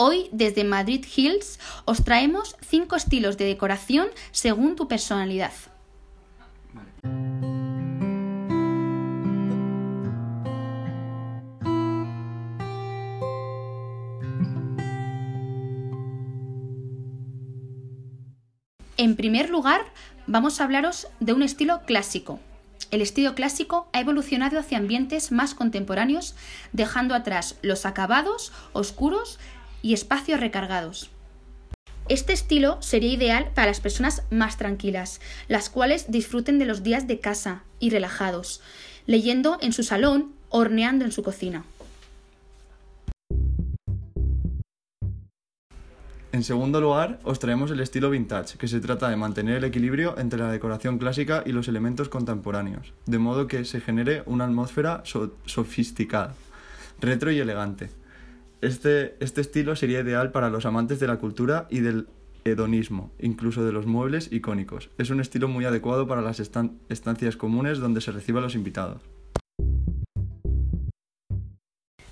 Hoy, desde Madrid Hills, os traemos cinco estilos de decoración según tu personalidad. En primer lugar, vamos a hablaros de un estilo clásico. El estilo clásico ha evolucionado hacia ambientes más contemporáneos, dejando atrás los acabados oscuros y espacios recargados. Este estilo sería ideal para las personas más tranquilas, las cuales disfruten de los días de casa y relajados, leyendo en su salón, horneando en su cocina. En segundo lugar, os traemos el estilo vintage, que se trata de mantener el equilibrio entre la decoración clásica y los elementos contemporáneos, de modo que se genere una atmósfera sofisticada, retro y elegante. Este, este estilo sería ideal para los amantes de la cultura y del hedonismo, incluso de los muebles icónicos. Es un estilo muy adecuado para las estancias comunes donde se reciban los invitados.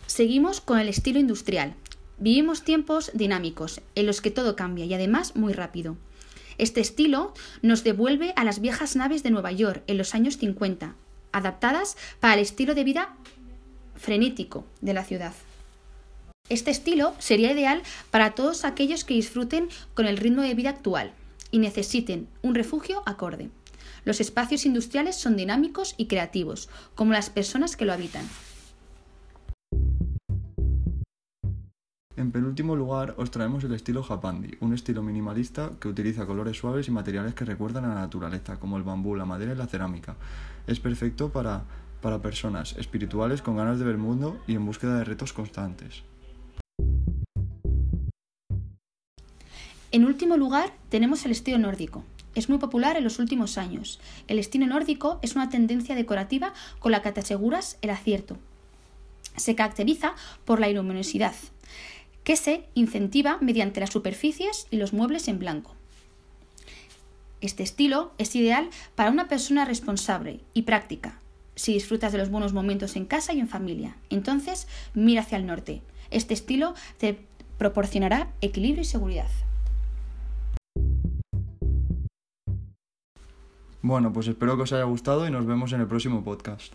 Seguimos con el estilo industrial. Vivimos tiempos dinámicos, en los que todo cambia y además muy rápido. Este estilo nos devuelve a las viejas naves de Nueva York en los años 50, adaptadas para el estilo de vida frenético de la ciudad. Este estilo sería ideal para todos aquellos que disfruten con el ritmo de vida actual y necesiten un refugio acorde. Los espacios industriales son dinámicos y creativos, como las personas que lo habitan. En penúltimo lugar, os traemos el estilo Japandi, un estilo minimalista que utiliza colores suaves y materiales que recuerdan a la naturaleza, como el bambú, la madera y la cerámica. Es perfecto para, para personas espirituales con ganas de ver el mundo y en búsqueda de retos constantes. En último lugar, tenemos el estilo nórdico. Es muy popular en los últimos años. El estilo nórdico es una tendencia decorativa con la que te aseguras el acierto. Se caracteriza por la luminosidad, que se incentiva mediante las superficies y los muebles en blanco. Este estilo es ideal para una persona responsable y práctica, si disfrutas de los buenos momentos en casa y en familia. Entonces, mira hacia el norte. Este estilo te proporcionará equilibrio y seguridad. Bueno, pues espero que os haya gustado y nos vemos en el próximo podcast.